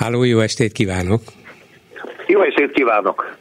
Háló, jó estét kívánok! Jó estét kívánok!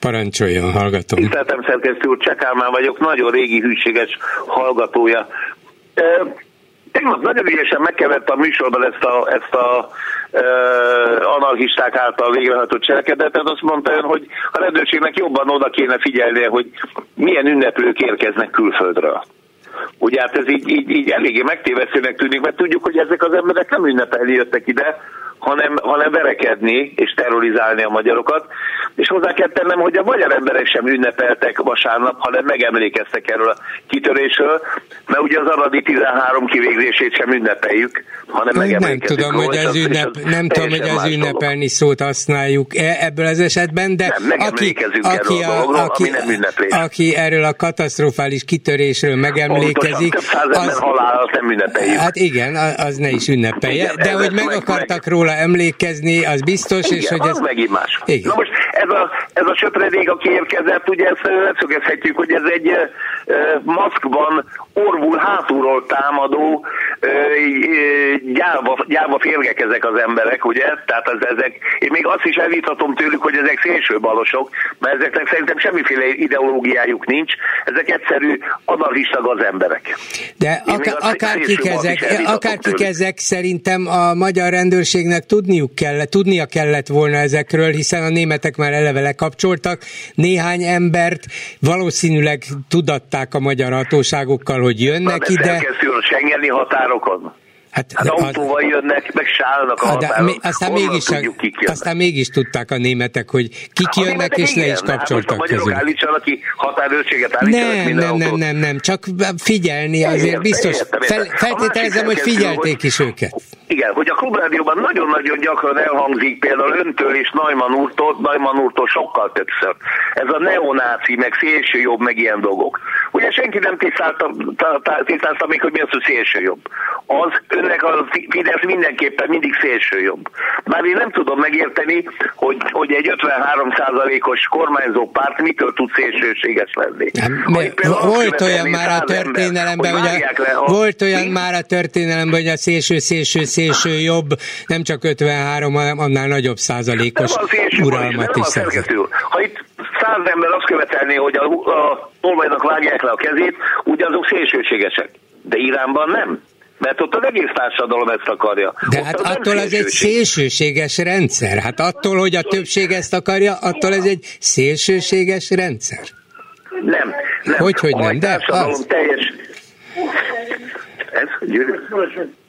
Parancsoljon, hallgatom. Tiszteltem szerkesztő úr, Csekálmán vagyok, nagyon régi hűséges hallgatója. Tegnap nagyon ügyesen megkevett a műsorban ezt a, ezt a e, anarchisták által végrehajtott cselekedetet, azt mondta ön, hogy a rendőrségnek jobban oda kéne figyelnie, hogy milyen ünneplők érkeznek külföldről. Ugye hát ez így, így, így eléggé megtévesztőnek tűnik, mert tudjuk, hogy ezek az emberek nem ünnepelni jöttek ide, hanem, hanem verekedni és terrorizálni a magyarokat. És hozzá kell tennem, hogy a magyar emberek sem ünnepeltek vasárnap, hanem megemlékeztek erről a kitörésről, mert ugye az aradi 13 kivégzését sem ünnepeljük, hanem megemlékezünk. Nem tudom, hogy ez ünnep, nem tudom, hogy ez ünnepelni szót használjuk ebből az esetben, de nem, aki, aki, a, dologról, aki, nem aki erről a katasztrofális kitörésről megemlékezik, Pontosan, az, halál, nem ünnepeljük. Hát igen, az ne is ünnepelje, igen, de hogy meg, meg akartak meg, róla emlékezni, az biztos, igen, és hogy ez... megint más. Igen. Na most ez a, ez a söpredék, aki érkezett, ugye ezt leszögezhetjük, hogy ez egy uh, maszkban orvul hátulról támadó uh, gyáva, gyáva férgek ezek az emberek, ugye? Tehát az, ezek, én még azt is elvíthatom tőlük, hogy ezek szélső balosok, mert ezeknek szerintem semmiféle ideológiájuk nincs, ezek egyszerű anarchista az emberek. De akár, akárkik ezek, akárkik ezek szerintem a magyar rendőrségnek tudniuk kellett, tudnia kellett volna ezekről, hiszen a németek már eleve lekapcsoltak. Néhány embert valószínűleg tudatták a magyar hatóságokkal, hogy jönnek ide. a Schengeni határokon. Hát, hát autóval az... jönnek, meg sállnak a hát, de, határon. Aztán mégis, a, aztán mégis tudták a németek, hogy kik hát, jönnek, és le is kapcsoltak hát közül. állítsanak ki határőrséget, állítsanak nem, nem, nem, nem, nem, csak figyelni azért értem, biztos. Értem, értem. Fel, feltételezem, hogy figyelték is őket. Igen, hogy a klubrádióban nagyon-nagyon gyakran elhangzik például öntől és Najman úrtól, Najman úrtól sokkal többször. Ez a neonáci, meg szélső jobb, meg ilyen dolgok. Ugye senki nem tisztálta, tisztálta még, hogy mi az, hogy szélső jobb. Az önnek a Fidesz mindenképpen mindig szélső jobb. Már én nem tudom megérteni, hogy, hogy egy 53%-os kormányzó párt mitől tud szélsőséges lenni. volt olyan már a történelemben, hogy, hogy a, volt olyan már a történelemben, hogy a szélső, szélső, szélső jobb, nem csak 53, hanem annál nagyobb százalékos uralmat is. Ha itt száz ember azt követelné, hogy a, a tolvajnak vágják le a kezét, ugye azok szélsőségesek. De Iránban nem. Mert ott az egész társadalom ezt akarja. De ott hát az attól ez egy szélsőséges rendszer. Hát attól, hogy a többség ezt akarja, attól ez egy szélsőséges rendszer. Nem. nem. Hogy, hogy nem, de az. teljes... Ez?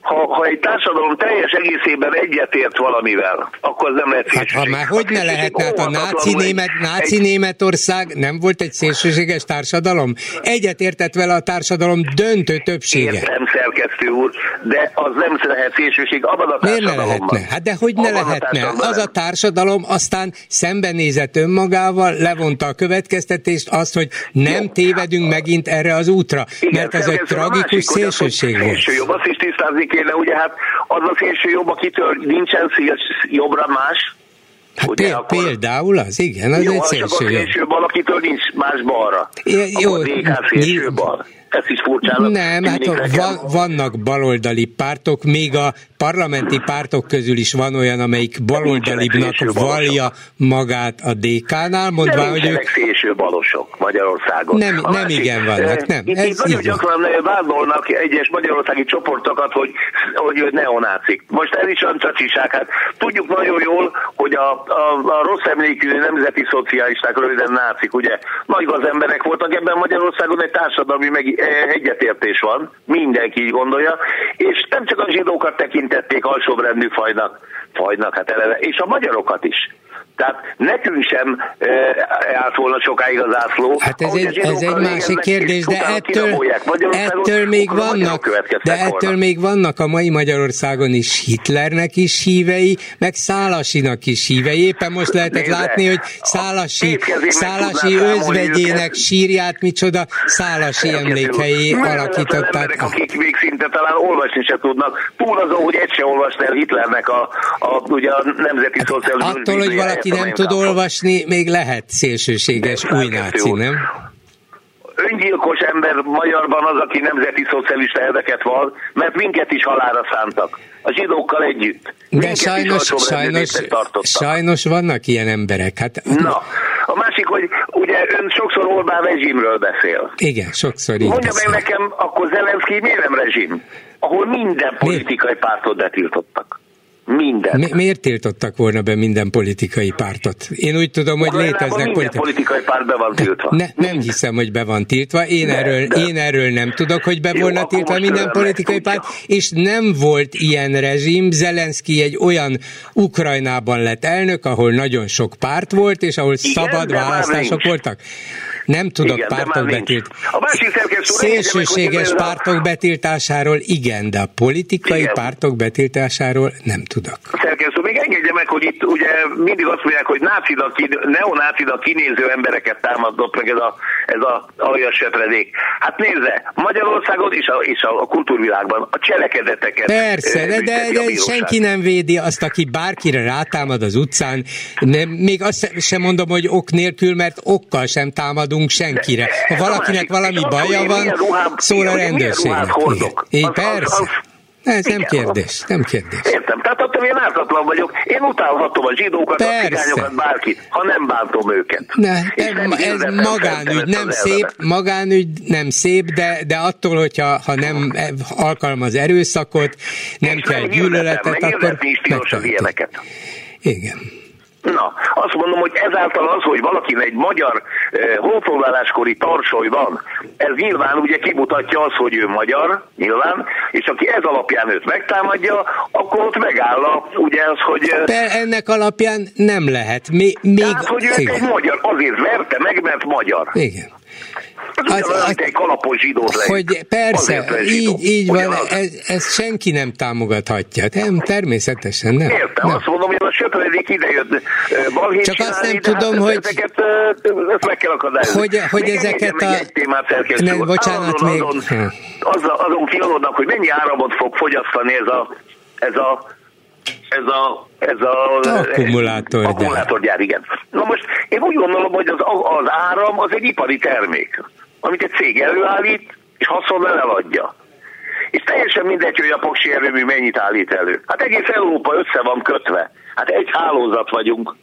Ha, ha egy társadalom teljes egészében egyetért valamivel, akkor nem lehet hát, ha már hogy ne lehetne, hát a náci, német, náci egy... Németország nem volt egy szélsőséges társadalom? Egyetértett vele a társadalom döntő többsége. Értem, szerkesztő úr, de az nem lehet szélsőség abban a Miért ne lehetne? Hát de hogy ne lehetne? A az a társadalom aztán szembenézett önmagával, levonta a következtetést, azt, hogy nem Jó. tévedünk megint erre az útra, Igen, mert ez egy tragikus szélsőség volt. Szélső jobb, azt is tisztázni kéne, ugye hát az a szélső jobb, akitől nincsen szél, jobbra más, Hát ugye, akkor... például az, igen, az jó, egy szélső jobb. Jó, szélső bal, akitől nincs más balra. É, jó, DK szélső bal. Ez is furcsának. Nem, hát van, vannak baloldali pártok, még a parlamenti pártok közül is van olyan, amelyik baloldalibbnak vallja magát a DK-nál, mondva, hogy ők... szélső balosok Magyarországon. Nem, nem másik, igen vannak, nem. Itt, ez nagyon gyakran vádolnak egyes magyarországi csoportokat, hogy, hogy neonácik. Most ez is olyan csacsiság. Hát tudjuk nagyon jól, hogy a, a, a rossz emlékű nemzeti szocialisták, röviden nácik, ugye, nagy az emberek voltak, ebben Magyarországon egy társadalmi meg, egyetértés van, mindenki így gondolja, és nem csak a zsidókat tekintették alsóbrendű fajnak, fajnak, hát eleve, és a magyarokat is. Tehát nekünk sem e, állt volna sokáig az ászló. Hát ez egy, ez egy másik kérdés, de ettől, ettől még vannak, de ettől volna. még vannak a mai Magyarországon is Hitlernek is hívei, meg Szálasinak is hívei. Éppen most lehetett Nézze, látni, hogy Szálasi, Szálasi özvegyének sírját micsoda Szálasi emlékhelyé alakították. akik még szinte talán olvasni se tudnak, túl azon, hogy egy se olvasni el Hitlernek a, a, ugye a nemzeti hát szocializmus. Attól, hogy valaki nem tud olvasni, még lehet szélsőséges új náci, nem? Ön öngyilkos ember magyarban az, aki nemzeti szocialista elveket van, mert minket is halára szántak. A zsidókkal együtt. De sajnos, sajnos, sajnos vannak ilyen emberek. Hát... Na, a másik, hogy ugye ön sokszor Orbán rezsimről beszél. Igen, sokszor így Mondja meg nekem, akkor Zelenszky miért nem rezsim? Ahol minden politikai Mi? pártot betiltottak. Minden. Mi, miért tiltottak volna be minden politikai pártot? Én úgy tudom, hogy léteznek politikai... politikai párt be van tiltva. Ne, nem hiszem, hogy be van tiltva. Én, de, erről, de. én erről nem tudok, hogy be Jó, volna tiltva minden politikai párt, és nem volt ilyen rezsim. Zelenszky egy olyan Ukrajnában lett elnök, ahol nagyon sok párt volt, és ahol Igen, szabad választások voltak. Nem tudok igen, pártok betilt. A másik Szélsőséges meg, pártok betiltásáról igen, de a politikai igen. pártok betiltásáról nem tudok. Szerkesztő, még engedje meg, hogy itt ugye mindig azt mondják, hogy nácidak, neonácidak kinéző embereket támadott meg ez a, ez a aljas söpredék. Hát nézze, Magyarországon és a, és a, a kultúrvilágban a cselekedeteket. Persze, de, de, de senki nem védi azt, aki bárkire rátámad az utcán. Nem, még azt sem mondom, hogy ok nélkül, mert okkal sem támadunk hordunk senkire. Ha valakinek valami baja van, szól a rendőrségnek. Így persze. Ez nem kérdés, nem kérdés. Értem, tehát attól én ártatlan vagyok. Én utálhatom a zsidókat, Persze. a cigányokat, bárkit, ha nem bántom őket. Ne, ez, ez magánügy, nem szép, magánügy nem szép, de, de attól, hogyha ha nem alkalmaz erőszakot, nem És kell gyűlöletet, akkor megtartod. Igen. Na, azt mondom, hogy ezáltal az, hogy valakinek egy magyar eh, honfoglaláskori tarsoly van, ez nyilván ugye kimutatja az, hogy ő magyar, nyilván, és aki ez alapján őt megtámadja, akkor ott megáll a, ugye az, hogy... De eh, ennek alapján nem lehet. Mi, még... Tehát, hogy ő egy magyar, azért verte meg, mert magyar. Igen. Az, az, az, egy kalapos zsidót Hogy persze, így, így van, ez, senki nem támogathatja. Nem, természetesen nem. Értem, nem. azt mondom, hogy a söpredék idejött balhét Csak azt nem tudom, hát hogy... Ezeket, ezt meg kell akadályozni. Hogy, hogy még ezeket a... Témát nem, bocsánat, azon, még... Azon, azon, azon kilódnak, hogy mennyi áramot fog fogyasztani ez a, ez a ez a, ez a akkumulátorgyár. akkumulátorgyár, igen. Na most én úgy gondolom, hogy az, az áram az egy ipari termék, amit egy cég előállít, és haszonnal eladja. És teljesen mindegy, hogy a paksi erőmű mennyit állít elő. Hát egész Európa össze van kötve. Hát egy hálózat vagyunk.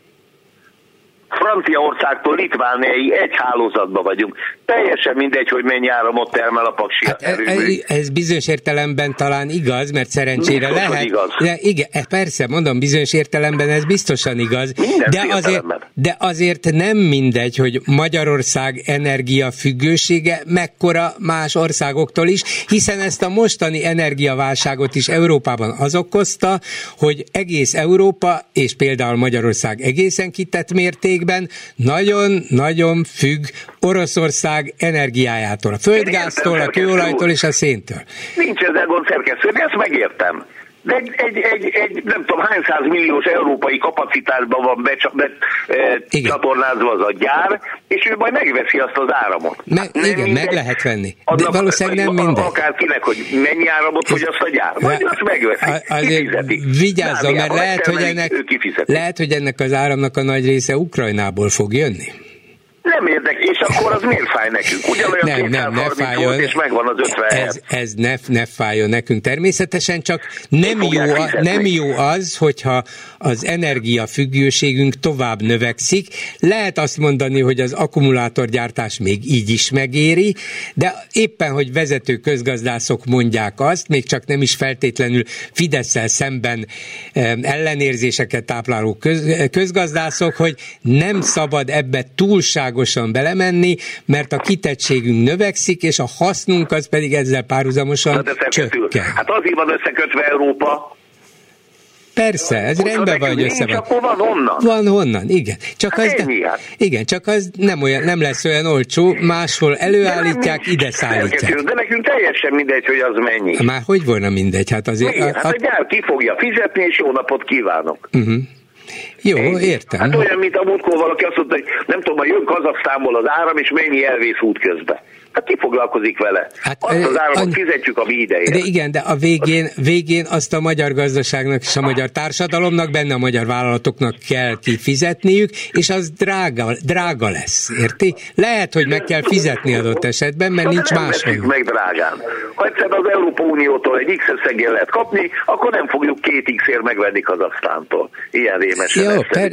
Franciaországtól Litvániai egy hálózatban vagyunk. Teljesen mindegy, hogy mennyi áramot termel a paksi hát ez, ez bizonyos értelemben talán igaz, mert szerencsére Biztos, lehet. Igaz. De igen, e, persze, mondom, bizonyos értelemben ez biztosan igaz. de azért, de azért nem mindegy, hogy Magyarország energiafüggősége mekkora más országoktól is, hiszen ezt a mostani energiaválságot is Európában az okozta, hogy egész Európa, és például Magyarország egészen kitett mérték, mértékben nagyon-nagyon függ Oroszország energiájától, a földgáztól, a kőolajtól és a széntől. Nincs ezzel gond szerkesztő, de ezt megértem. Egy, egy, egy, egy nem tudom hány milliós európai kapacitásban van becsatornázva az a gyár, és ő majd megveszi azt az áramot. Me, hát igen, mindegy, meg lehet venni. De valószínűleg nem mindegy. Akárkinek, hogy mennyi áramot fogyaszt a gyár, majd azt megveszi, Azért vigyázzon, mert lehet hogy, ennek, lehet, hogy ennek az áramnak a nagy része Ukrajnából fog jönni. Nem érdek, és akkor az miért fáj nekünk? Ugyanolyan nem, nem, ne fájjon. Volt, és megvan az 50 Ez, ez ne, ne fájjon nekünk természetesen, csak nem jó, a, nem jó az, hogyha az energiafüggőségünk tovább növekszik. Lehet azt mondani, hogy az akkumulátorgyártás még így is megéri, de éppen, hogy vezető közgazdászok mondják azt, még csak nem is feltétlenül fidesz szemben ellenérzéseket tápláló köz, közgazdászok, hogy nem szabad ebbe túlság túlságosan belemenni, mert a kitettségünk növekszik, és a hasznunk az pedig ezzel párhuzamosan csökken. Hát azért van összekötve Európa, Persze, ez Ott rendben van, hogy össze van. Akkor van honnan. Van honnan, igen. Csak hát az, ennyi, hát. igen, csak az nem, olyan, nem lesz olyan olcsó, máshol előállítják, nem, ide szállítják. De nekünk teljesen mindegy, hogy az mennyi. Már hogy volna mindegy? Hát azért... Igen, a, hát a gyár ki fogja fizetni, és jó napot kívánok. Uh-huh. Jó, értem. Hát olyan, mint a múltkor valaki azt mondta, hogy nem tudom, hogy jön Kazasztánból az áram, és mennyi elvész út közben. Hát ki foglalkozik vele? Hát, azt az áramot fizetjük a mi idején. De igen, de a végén, végén azt a magyar gazdaságnak és a magyar társadalomnak, benne a magyar vállalatoknak kell kifizetniük, és az drága, drága lesz, érti? Lehet, hogy meg kell fizetni adott esetben, mert nincs nem más. meg drágán. Ha egyszer az Európa Uniótól egy X összeggel lehet kapni, akkor nem fogjuk két X-ért megvenni Kazasztántól. Ilyen rémesen. Jó, per,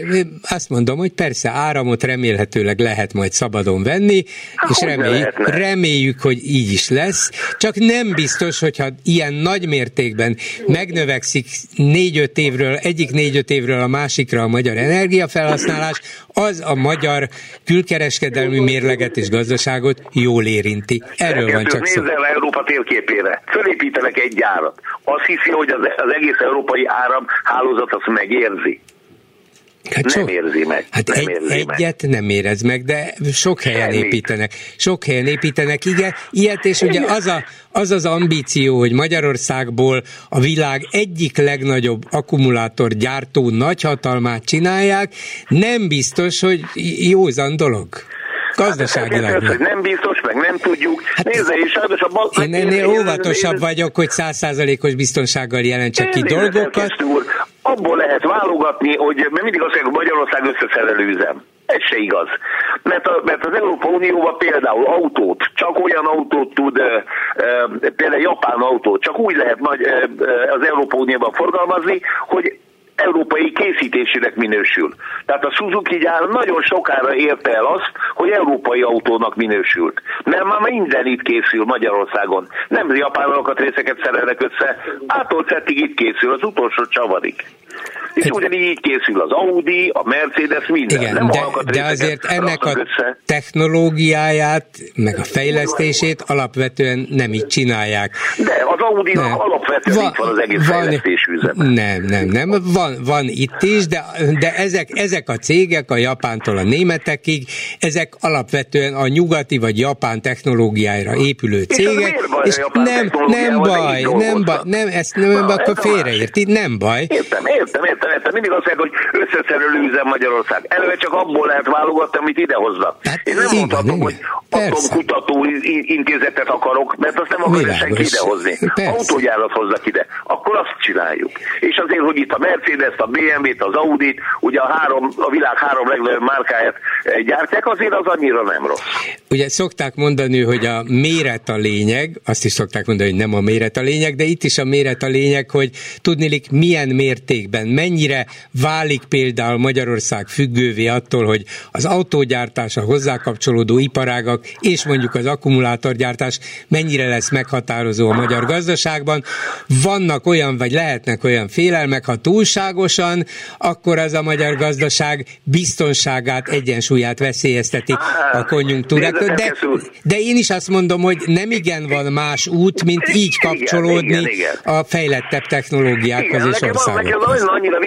azt mondom, hogy persze áramot remélhetőleg lehet majd szabadon venni, Há, és reméljük, reméljük, hogy így is lesz, csak nem biztos, hogyha ilyen nagy mértékben megnövekszik négy-öt évről, egyik négy-öt évről a másikra a magyar energiafelhasználás, az a magyar külkereskedelmi mérleget és gazdaságot jól érinti. Erről van csak szó. Nézzel Európa térképére. Fölépítenek egy gyárat. Azt hiszi, hogy az, egész európai áramhálózat azt megérzi. Hát nem sok, érzi meg. Hát nem egy, érzi egyet meg. nem érez meg, de sok helyen Semmit. építenek. Sok helyen építenek, igen, ilyet, és ugye az, a, az az ambíció, hogy Magyarországból a világ egyik legnagyobb akkumulátorgyártó nagyhatalmát csinálják, nem biztos, hogy józan dolog. Gazdaságilag. Hát nem biztos, meg nem tudjuk. Hát Nézze, és sajnos a bal... Én ennél óvatosabb vagyok, hogy százszázalékos biztonsággal jelentsek ki dolgokat. Úr, abból lehet válogatni, hogy mert mindig azt mondják, hogy Magyarország összeszerelő üzem. Ez se igaz. Mert, a, mert az Európa Unióban például autót, csak olyan autót tud, e, e, például japán autót, csak úgy lehet nagy, e, az Európa Unióban forgalmazni, hogy európai készítésének minősül. Tehát a Suzuki gyár nagyon sokára érte el azt, hogy európai autónak minősült. Mert már minden itt készül Magyarországon. Nem japán alkatrészeket szerelnek össze, ától itt készül, az utolsó csavadik. És hát, ugyanígy így készül az Audi, a Mercedes, minden. Igen, Nem de, de azért ennek a össze. technológiáját, meg a fejlesztését alapvetően nem így csinálják. De az audi alapvetően van, itt van az egész van, fejlesztés üzeme. Nem, nem, nem. Van, van itt is, de, de ezek, ezek a cégek, a japántól a németekig, ezek alapvetően a nyugati vagy japán technológiára épülő cégek, és, és nem, nem baj, nem baj, nem, ezt nem, akkor félreérti, nem baj. Értem, értem, értem, értem. Mindig azt mondják, hogy összeszerelő üzem Magyarország. Eleve csak abból lehet válogatni, amit idehoznak. Hát, Én nem mondhatom, hogy atomkutató intézetet akarok, mert azt nem akarja senki idehozni. Autógyárat hozzak ide. Akkor azt csináljuk. És azért, hogy itt a Mercedes, a BMW-t, az Audi-t, ugye a, három, a világ három legnagyobb márkáját eh, gyártják, azért az annyira nem rossz. Ugye szokták mondani, hogy a méret a lényeg, azt is szokták mondani, hogy nem a méret a lényeg, de itt is a méret a lényeg, hogy tudnilik milyen mértékben, mennyire válik például Magyarország függővé attól, hogy az autógyártás, a hozzá kapcsolódó iparágak és mondjuk az akkumulátorgyártás mennyire lesz meghatározó a magyar gazdaságban. Vannak olyan, vagy lehetnek olyan félelmek, ha túlságosan, akkor az a magyar gazdaság biztonságát, egyensúlyát veszélyezteti a konjunktúrák. De, de én is azt mondom, hogy nem igen van más út, mint így kapcsolódni a fejlettebb technológiákhoz és országokhoz. Nekem annyira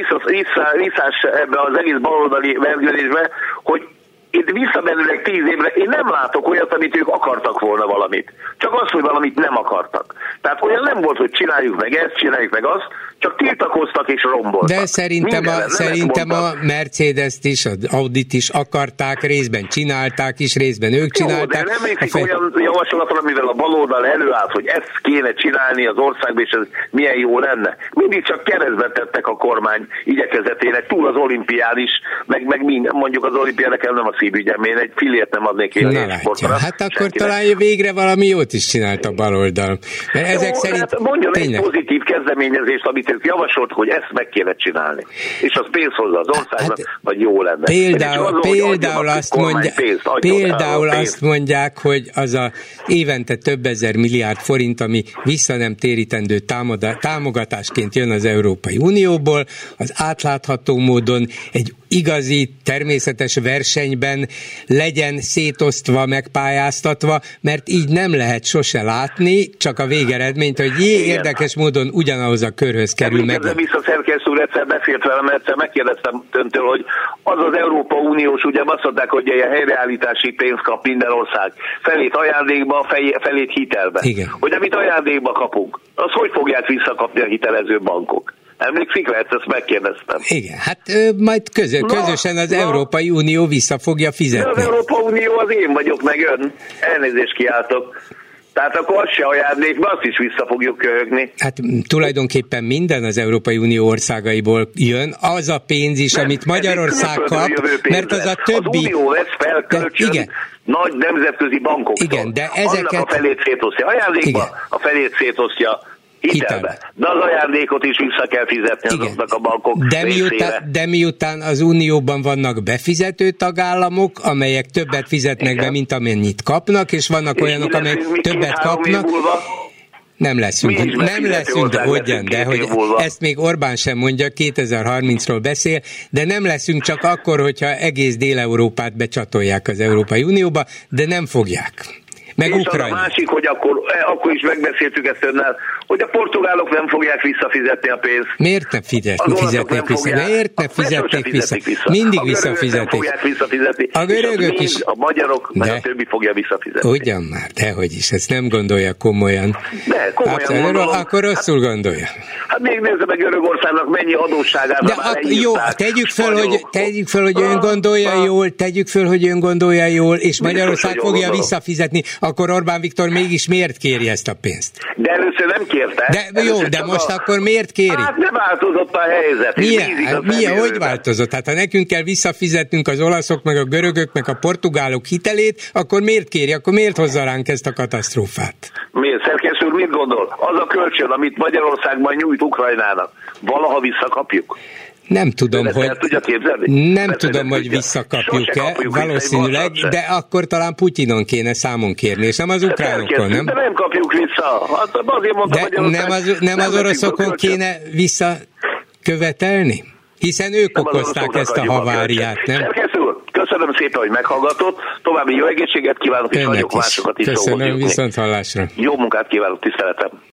visszás ebbe az egész baloldali vergődésbe, hogy itt visszamenőleg tíz évre én nem látok olyat, amit ők akartak volna valamit. Csak azt, hogy valamit nem akartak. Tehát olyan nem volt, hogy csináljuk meg ezt, csináljuk meg azt, csak tiltakoztak és romboltak. De szerintem, a, szerintem a Mercedes-t is, az Audit is akarták, részben csinálták is, részben ők csinálták. Jó, de nem fe... olyan javaslatra, amivel a baloldal előállt, hogy ezt kéne csinálni az országban, és ez milyen jó lenne. Mindig csak keresztbe tettek a kormány igyekezetének, túl az olimpián is, meg, meg mind, mondjuk az olimpián nekem nem a szívügyem, én egy fillért nem adnék Na látja, hát akkor senkinek. talán végre valami jót is csinált a baloldal. Mert ezek jó, szerint hát mondjon tényleg... egy pozitív kezdeményezést, amit ők javasolt, hogy ezt meg kéne csinálni. És az pénz hozza az országnak, hát, vagy jó lenne. Például, az, például, azt, mondja, pénzt, például azt mondják, hogy az a évente több ezer milliárd forint, ami vissza nem térítendő támogatásként jön az Európai Unióból, az átlátható módon egy igazi természetes versenyben legyen szétosztva, megpályáztatva, mert így nem lehet sose látni, csak a végeredményt, hogy jé, érdekes módon ugyanahoz a körhöz kerül meg. Vissza szerkesztő úr egyszer beszélt velem, egyszer megkérdeztem öntől, hogy az az Európa Uniós, ugye azt mondták, hogy egy helyreállítási pénzt kap minden ország. Felét ajándékba, felét hitelbe. Igen. Hogy amit ajándékba kapunk, az hogy fogják visszakapni a hitelező bankok? Emlékszik rá, ezt megkérdeztem. Igen, hát majd közö, na, közösen az na. Európai Unió vissza fogja fizetni. De az Európai Unió az én vagyok, meg ön. Elnézést kiáltok. Tehát akkor az se ajándék, mert azt is vissza fogjuk köhögni. Hát tulajdonképpen minden az Európai Unió országaiból jön, az a pénz is, nem, amit Magyarország kap, mert az a többi... Az Unió vesz fel kölcsön, igen. nagy nemzetközi bankoktól. Igen, de ezeket... Annak a felét szétosztja ajándékba, igen. a felét szétosztja hitelbe. De az ajándékot is vissza kell fizetni Igen. azoknak a bankok de miután, de miután az Unióban vannak befizető tagállamok, amelyek többet fizetnek Igen. be, mint amennyit kapnak, és vannak és olyanok, amelyek többet kapnak, nem leszünk, nem leszünk, de hogyan, de hogy ezt még Orbán sem mondja, 2030-ról beszél, de nem leszünk csak akkor, hogyha egész Dél-Európát becsatolják az Európai Unióba, de nem fogják meg és Ukrajna. a másik, hogy akkor, eh, akkor is megbeszéltük ezt önnel, hogy a portugálok nem fogják visszafizetni a pénzt. Miért nem fizetni, fizetnék vissza? Fogják, Miért nem fizetnék vissza? vissza? Mindig visszafizetik. A görögök is. A magyarok, de, a többi fogja visszafizetni. Ugyan már, dehogy is, ezt nem gondolja komolyan. De, komolyan hát, gondolom. Akkor rosszul gondolja. Hát még nézze meg Görögországnak mennyi adósságát. De a, jó, tegyük föl, hogy, tegyük föl, hogy ön gondolja jól, tegyük föl, hogy ön gondolja jól, és Magyarország fogja visszafizetni akkor Orbán Viktor mégis miért kéri ezt a pénzt? De először nem kérte. De jó, de most a... akkor miért kéri? Hát nem változott a helyzet. Milyen, milyen hogy változott? Hát ha nekünk kell visszafizetnünk az olaszok, meg a görögök, meg a portugálok hitelét, akkor miért kéri? Akkor miért hozza ránk ezt a katasztrófát? Miért? Szerkesztő úr mit gondol? Az a kölcsön, amit Magyarországban nyújt Ukrajnának, valaha visszakapjuk? Nem tudom, hogy, nem Mert tudom, hogy visszakapjuk-e, valószínűleg, de akkor talán Putyinon kéne számon kérni, és nem az ukránokon, nem? De nem kapjuk vissza. Hát azért mondtam, de hogy nem az, nem az oroszokon kéne visszakövetelni? Hiszen ők nem okozták ezt a haváriát, nem? köszönöm szépen, hogy meghallgatott. További jó egészséget kívánok, és vagyok másokat is Köszönöm, viszont hallásra. Jó munkát kívánok, tiszteletem.